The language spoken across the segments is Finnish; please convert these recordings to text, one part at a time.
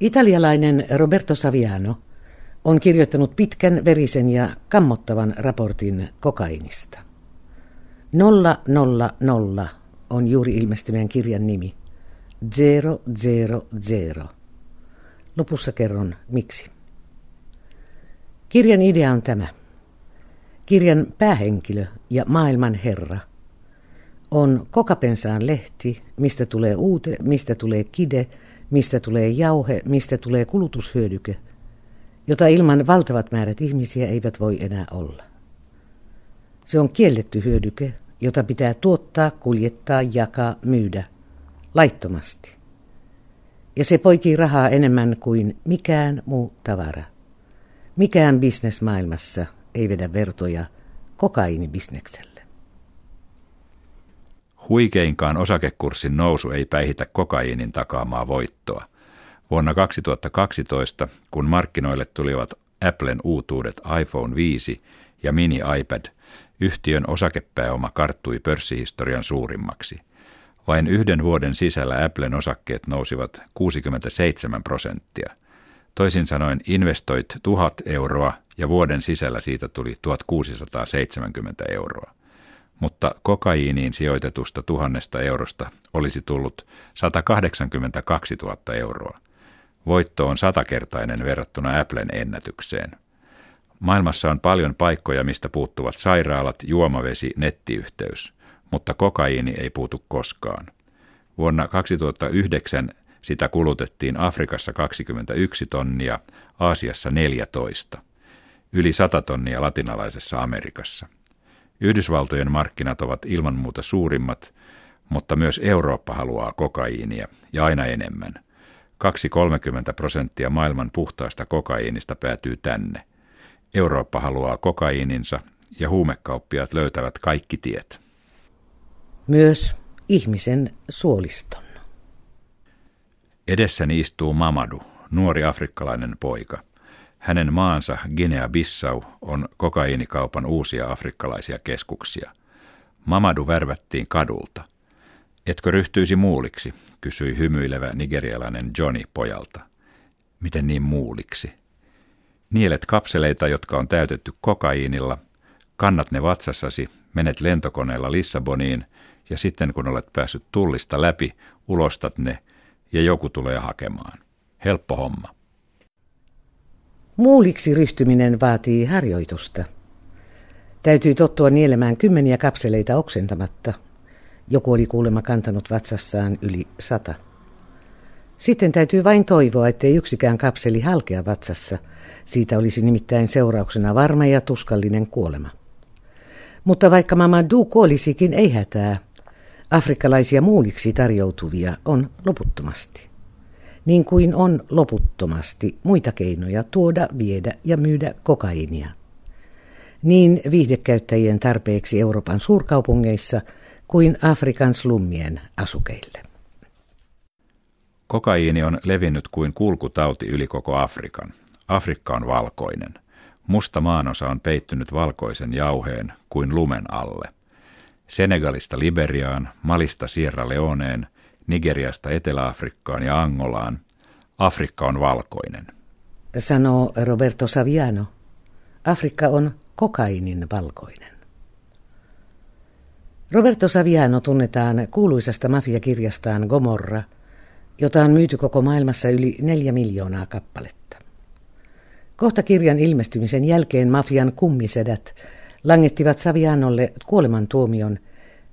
Italialainen Roberto Saviano on kirjoittanut pitkän, verisen ja kammottavan raportin kokainista. 000 on juuri ilmestyneen kirjan nimi. 000. Lopussa kerron miksi. Kirjan idea on tämä. Kirjan päähenkilö ja maailman herra on Kokapensaan lehti, mistä tulee uute, mistä tulee kide, mistä tulee jauhe, mistä tulee kulutushyödyke, jota ilman valtavat määrät ihmisiä eivät voi enää olla. Se on kielletty hyödyke, jota pitää tuottaa, kuljettaa, jakaa, myydä laittomasti. Ja se poikii rahaa enemmän kuin mikään muu tavara. Mikään bisnes maailmassa ei vedä vertoja kokainibisnekselle. Huikeinkaan osakekurssin nousu ei päihitä kokaiinin takaamaa voittoa. Vuonna 2012, kun markkinoille tulivat Applen uutuudet iPhone 5 ja mini iPad, yhtiön osakepääoma karttui pörssihistorian suurimmaksi. Vain yhden vuoden sisällä Applen osakkeet nousivat 67 prosenttia. Toisin sanoen investoit tuhat euroa ja vuoden sisällä siitä tuli 1670 euroa mutta kokaiiniin sijoitetusta tuhannesta eurosta olisi tullut 182 000 euroa. Voitto on satakertainen verrattuna Applen ennätykseen. Maailmassa on paljon paikkoja, mistä puuttuvat sairaalat, juomavesi, nettiyhteys, mutta kokaiini ei puutu koskaan. Vuonna 2009 sitä kulutettiin Afrikassa 21 tonnia, Aasiassa 14, yli 100 tonnia latinalaisessa Amerikassa. Yhdysvaltojen markkinat ovat ilman muuta suurimmat, mutta myös Eurooppa haluaa kokaiinia ja aina enemmän. 2-30 prosenttia maailman puhtaasta kokaiinista päätyy tänne. Eurooppa haluaa kokaiininsa ja huumekauppiaat löytävät kaikki tiet. Myös ihmisen suoliston. Edessäni istuu Mamadu, nuori afrikkalainen poika – hänen maansa Guinea-Bissau on kokaiinikaupan uusia afrikkalaisia keskuksia. Mamadu värvättiin kadulta. Etkö ryhtyisi muuliksi, kysyi hymyilevä nigerialainen Johnny pojalta. Miten niin muuliksi? Nielet kapseleita, jotka on täytetty kokaiinilla, kannat ne vatsassasi, menet lentokoneella Lissaboniin ja sitten kun olet päässyt tullista läpi, ulostat ne ja joku tulee hakemaan. Helppo homma. Muuliksi ryhtyminen vaatii harjoitusta. Täytyy tottua nielemään kymmeniä kapseleita oksentamatta. Joku oli kuulemma kantanut vatsassaan yli sata. Sitten täytyy vain toivoa, ettei yksikään kapseli halkea vatsassa. Siitä olisi nimittäin seurauksena varma ja tuskallinen kuolema. Mutta vaikka Mama Du kuolisikin, ei hätää. Afrikkalaisia muuliksi tarjoutuvia on loputtomasti niin kuin on loputtomasti muita keinoja tuoda, viedä ja myydä kokaiinia. Niin viihdekäyttäjien tarpeeksi Euroopan suurkaupungeissa kuin Afrikan slummien asukeille. Kokaiini on levinnyt kuin kulkutauti yli koko Afrikan. Afrikka on valkoinen. Musta maanosa on peittynyt valkoisen jauheen kuin lumen alle. Senegalista Liberiaan, Malista Sierra Leoneen, Nigeriasta Etelä-Afrikkaan ja Angolaan, Afrikka on valkoinen. Sanoo Roberto Saviano. Afrikka on kokainin valkoinen. Roberto Saviano tunnetaan kuuluisasta mafiakirjastaan Gomorra, jota on myyty koko maailmassa yli neljä miljoonaa kappaletta. Kohta kirjan ilmestymisen jälkeen mafian kummisedät langettivat Savianolle kuolemantuomion –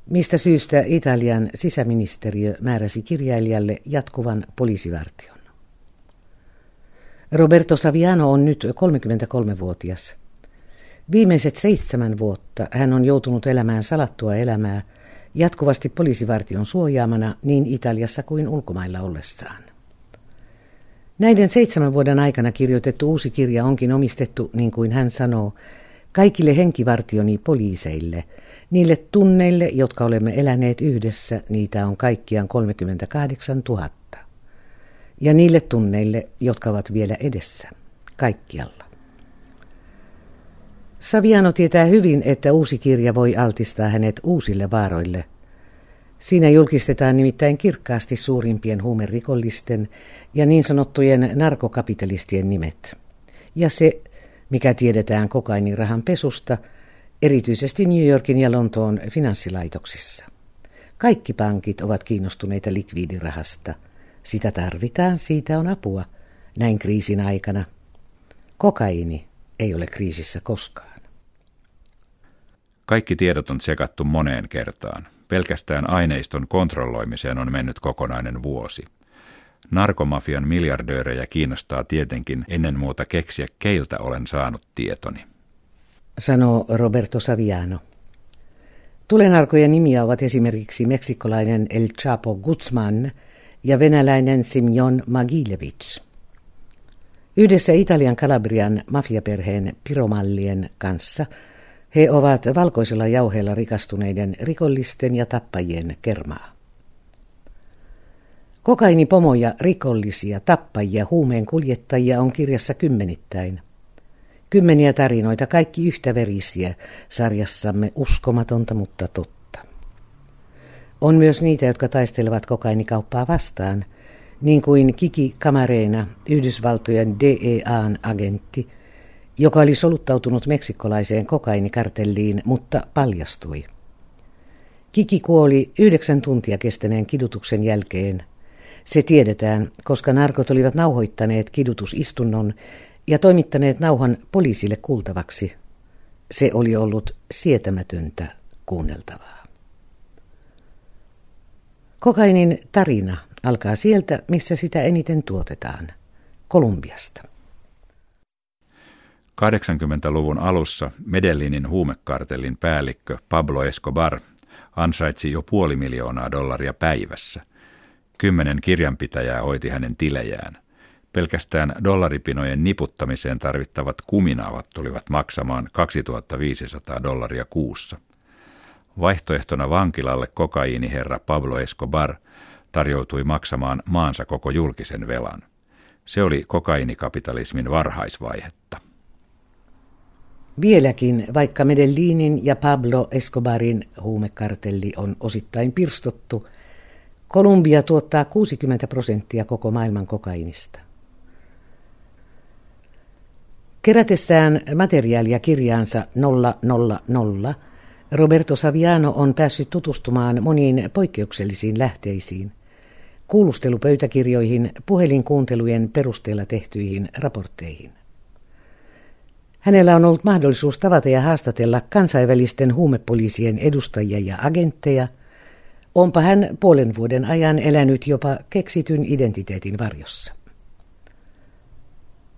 mistä syystä Italian sisäministeriö määräsi kirjailijalle jatkuvan poliisivartion. Roberto Saviano on nyt 33-vuotias. Viimeiset seitsemän vuotta hän on joutunut elämään salattua elämää jatkuvasti poliisivartion suojaamana niin Italiassa kuin ulkomailla ollessaan. Näiden seitsemän vuoden aikana kirjoitettu uusi kirja onkin omistettu, niin kuin hän sanoo, kaikille henkivartioni poliiseille, niille tunneille, jotka olemme eläneet yhdessä, niitä on kaikkiaan 38 000. Ja niille tunneille, jotka ovat vielä edessä, kaikkialla. Saviano tietää hyvin, että uusi kirja voi altistaa hänet uusille vaaroille. Siinä julkistetaan nimittäin kirkkaasti suurimpien huumerikollisten ja niin sanottujen narkokapitalistien nimet. Ja se, mikä tiedetään kokainirahan pesusta, erityisesti New Yorkin ja Lontoon finanssilaitoksissa. Kaikki pankit ovat kiinnostuneita likviidirahasta. Sitä tarvitaan, siitä on apua, näin kriisin aikana. Kokaini ei ole kriisissä koskaan. Kaikki tiedot on sekattu moneen kertaan. Pelkästään aineiston kontrolloimiseen on mennyt kokonainen vuosi. Narkomafian miljardöörejä kiinnostaa tietenkin ennen muuta keksiä, keiltä olen saanut tietoni. Sanoo Roberto Saviano. Tulenarkojen nimiä ovat esimerkiksi meksikolainen El Chapo Guzman ja venäläinen Simjon Magilevich. Yhdessä Italian Kalabrian mafiaperheen piromallien kanssa – he ovat valkoisella jauheella rikastuneiden rikollisten ja tappajien kermaa. Kokainipomoja, rikollisia, tappajia, huumeen kuljettajia on kirjassa kymmenittäin. Kymmeniä tarinoita, kaikki yhtä verisiä, sarjassamme uskomatonta, mutta totta. On myös niitä, jotka taistelevat kokainikauppaa vastaan, niin kuin Kiki Kamareena, Yhdysvaltojen DEAn agentti – joka oli soluttautunut meksikkolaiseen kokainikartelliin, mutta paljastui. Kiki kuoli yhdeksän tuntia kestäneen kidutuksen jälkeen. Se tiedetään, koska narkot olivat nauhoittaneet kidutusistunnon ja toimittaneet nauhan poliisille kuultavaksi. Se oli ollut sietämätöntä kuunneltavaa. Kokainin tarina alkaa sieltä, missä sitä eniten tuotetaan, Kolumbiasta. 80-luvun alussa Medellinin huumekartellin päällikkö Pablo Escobar ansaitsi jo puoli miljoonaa dollaria päivässä. Kymmenen kirjanpitäjää hoiti hänen tilejään. Pelkästään dollaripinojen niputtamiseen tarvittavat kuminaavat tulivat maksamaan 2500 dollaria kuussa. Vaihtoehtona vankilalle kokaiiniherra Pablo Escobar tarjoutui maksamaan maansa koko julkisen velan. Se oli kokaiinikapitalismin varhaisvaihetta. Vieläkin, vaikka Medellinin ja Pablo Escobarin huumekartelli on osittain pirstottu, Kolumbia tuottaa 60 prosenttia koko maailman kokainista. Kerätessään materiaalia kirjaansa 000, Roberto Saviano on päässyt tutustumaan moniin poikkeuksellisiin lähteisiin, kuulustelupöytäkirjoihin, puhelinkuuntelujen perusteella tehtyihin raportteihin. Hänellä on ollut mahdollisuus tavata ja haastatella kansainvälisten huumepoliisien edustajia ja agentteja. Onpa hän puolen vuoden ajan elänyt jopa keksityn identiteetin varjossa.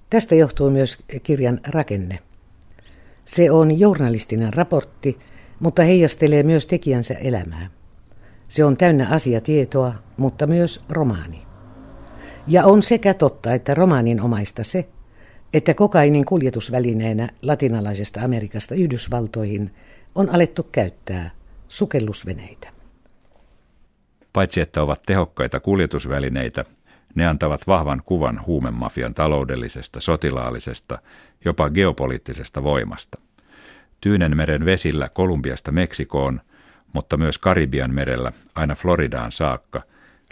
Tästä johtuu myös kirjan rakenne. Se on journalistinen raportti, mutta heijastelee myös tekijänsä elämää. Se on täynnä asiatietoa, mutta myös romaani. Ja on sekä totta että romaanin omaista se, että kokainin kuljetusvälineenä latinalaisesta Amerikasta Yhdysvaltoihin on alettu käyttää sukellusveneitä. Paitsi että ovat tehokkaita kuljetusvälineitä, ne antavat vahvan kuvan huumemafian taloudellisesta, sotilaallisesta, jopa geopoliittisesta voimasta. Tyynenmeren vesillä Kolumbiasta Meksikoon, mutta myös Karibian merellä aina Floridaan saakka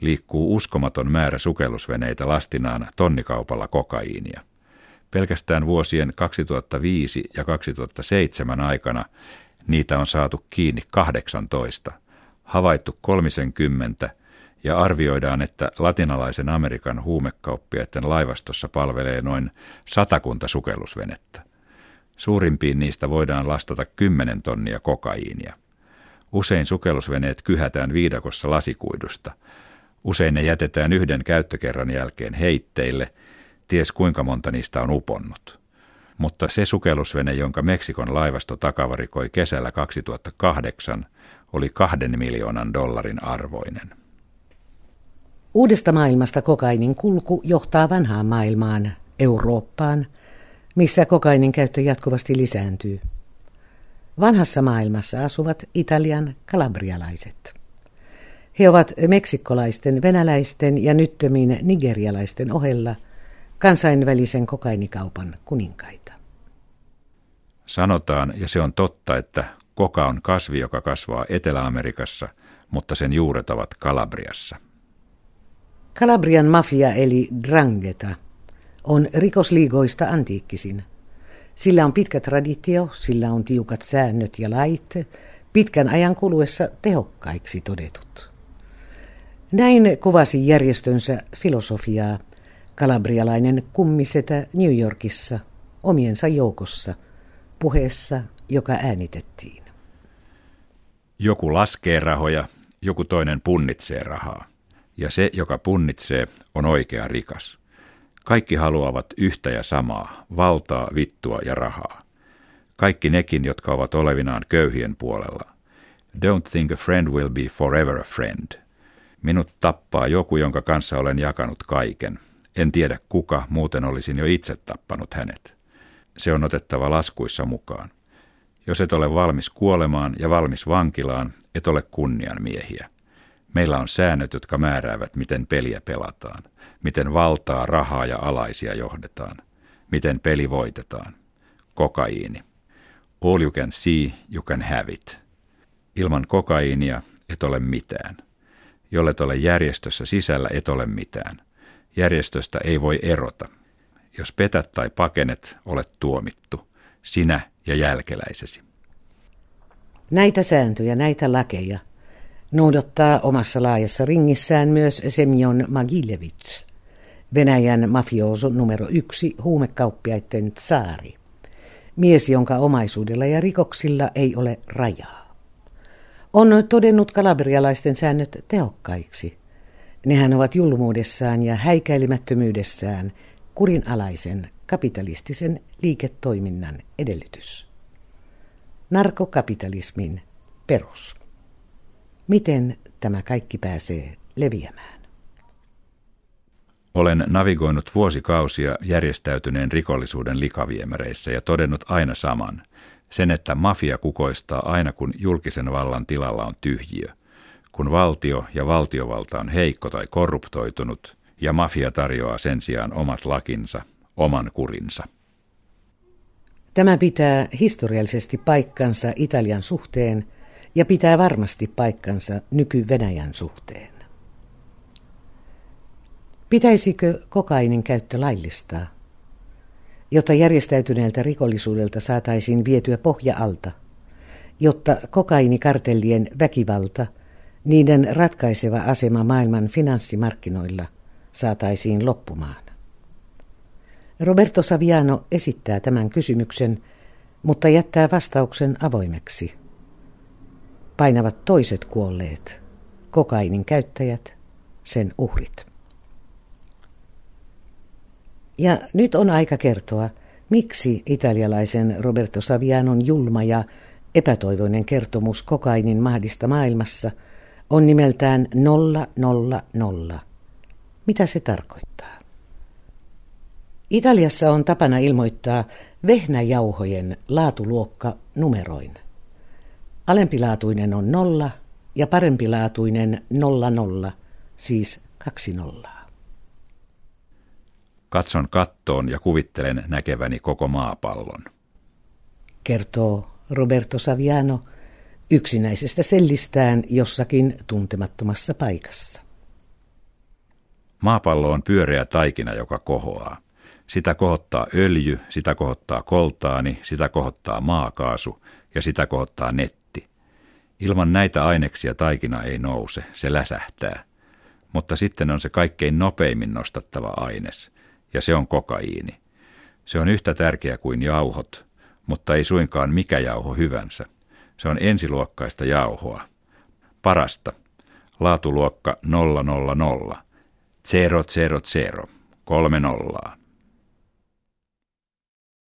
liikkuu uskomaton määrä sukellusveneitä lastinaan tonnikaupalla kokaiinia. Pelkästään vuosien 2005 ja 2007 aikana niitä on saatu kiinni 18, havaittu 30 ja arvioidaan, että latinalaisen Amerikan huumekauppiaiden laivastossa palvelee noin satakunta sukellusvenettä. Suurimpiin niistä voidaan lastata 10 tonnia kokaiinia. Usein sukellusveneet kyhätään viidakossa lasikuidusta. Usein ne jätetään yhden käyttökerran jälkeen heitteille – ties kuinka monta niistä on uponnut. Mutta se sukellusvene, jonka Meksikon laivasto takavarikoi kesällä 2008, oli kahden miljoonan dollarin arvoinen. Uudesta maailmasta kokainin kulku johtaa vanhaan maailmaan, Eurooppaan, missä kokainin käyttö jatkuvasti lisääntyy. Vanhassa maailmassa asuvat Italian kalabrialaiset. He ovat meksikkolaisten, venäläisten ja nyttömin nigerialaisten ohella – kansainvälisen kokainikaupan kuninkaita. Sanotaan, ja se on totta, että koka on kasvi, joka kasvaa Etelä-Amerikassa, mutta sen juuret ovat Kalabriassa. Kalabrian mafia eli Drangheta on rikosliigoista antiikkisin. Sillä on pitkä traditio, sillä on tiukat säännöt ja lait, pitkän ajan kuluessa tehokkaiksi todetut. Näin kuvasi järjestönsä filosofiaa kalabrialainen kummisetä New Yorkissa omiensa joukossa puheessa, joka äänitettiin. Joku laskee rahoja, joku toinen punnitsee rahaa. Ja se, joka punnitsee, on oikea rikas. Kaikki haluavat yhtä ja samaa, valtaa, vittua ja rahaa. Kaikki nekin, jotka ovat olevinaan köyhien puolella. Don't think a friend will be forever a friend. Minut tappaa joku, jonka kanssa olen jakanut kaiken. En tiedä kuka, muuten olisin jo itse tappanut hänet. Se on otettava laskuissa mukaan. Jos et ole valmis kuolemaan ja valmis vankilaan, et ole kunnianmiehiä. Meillä on säännöt, jotka määräävät, miten peliä pelataan, miten valtaa, rahaa ja alaisia johdetaan, miten peli voitetaan. Kokaiini. All you can see, you can have it. Ilman kokaiinia et ole mitään. Jollet ole järjestössä sisällä, et ole mitään. Järjestöstä ei voi erota. Jos petät tai pakenet, olet tuomittu. Sinä ja jälkeläisesi. Näitä sääntöjä, näitä lakeja noudattaa omassa laajassa ringissään myös Semyon Magilevich, Venäjän mafioso numero yksi huumekauppiaiden tsaari. Mies, jonka omaisuudella ja rikoksilla ei ole rajaa. On todennut kalabrialaisten säännöt tehokkaiksi. Nehän ovat julmuudessaan ja häikäilemättömyydessään kurinalaisen kapitalistisen liiketoiminnan edellytys. Narkokapitalismin perus. Miten tämä kaikki pääsee leviämään? Olen navigoinut vuosikausia järjestäytyneen rikollisuuden likaviemäreissä ja todennut aina saman. Sen, että mafia kukoistaa aina kun julkisen vallan tilalla on tyhjiö. Kun valtio ja valtiovalta on heikko tai korruptoitunut ja mafia tarjoaa sen sijaan omat lakinsa, oman kurinsa. Tämä pitää historiallisesti paikkansa Italian suhteen ja pitää varmasti paikkansa nyky-Venäjän suhteen. Pitäisikö kokainin käyttö laillistaa, jotta järjestäytyneeltä rikollisuudelta saataisiin vietyä pohja alta, jotta kokainikartellien väkivalta, niiden ratkaiseva asema maailman finanssimarkkinoilla saataisiin loppumaan? Roberto Saviano esittää tämän kysymyksen, mutta jättää vastauksen avoimeksi. Painavat toiset kuolleet, kokainin käyttäjät, sen uhrit. Ja nyt on aika kertoa, miksi italialaisen Roberto Savianon julma ja epätoivoinen kertomus kokainin mahdista maailmassa on nimeltään 000. Mitä se tarkoittaa? Italiassa on tapana ilmoittaa vehnäjauhojen laatuluokka numeroin. Alempilaatuinen on nolla ja parempilaatuinen nolla nolla, siis kaksi nollaa. Katson kattoon ja kuvittelen näkeväni koko maapallon. Kertoo Roberto Saviano yksinäisestä sellistään jossakin tuntemattomassa paikassa. Maapallo on pyöreä taikina, joka kohoaa. Sitä kohottaa öljy, sitä kohottaa koltaani, sitä kohottaa maakaasu ja sitä kohottaa netti. Ilman näitä aineksia taikina ei nouse, se läsähtää. Mutta sitten on se kaikkein nopeimmin nostattava aines, ja se on kokaiini. Se on yhtä tärkeä kuin jauhot, mutta ei suinkaan mikä jauho hyvänsä. Se on ensiluokkaista jauhoa. Parasta. Laatuluokka 000. 000. 0. Kolme nollaa.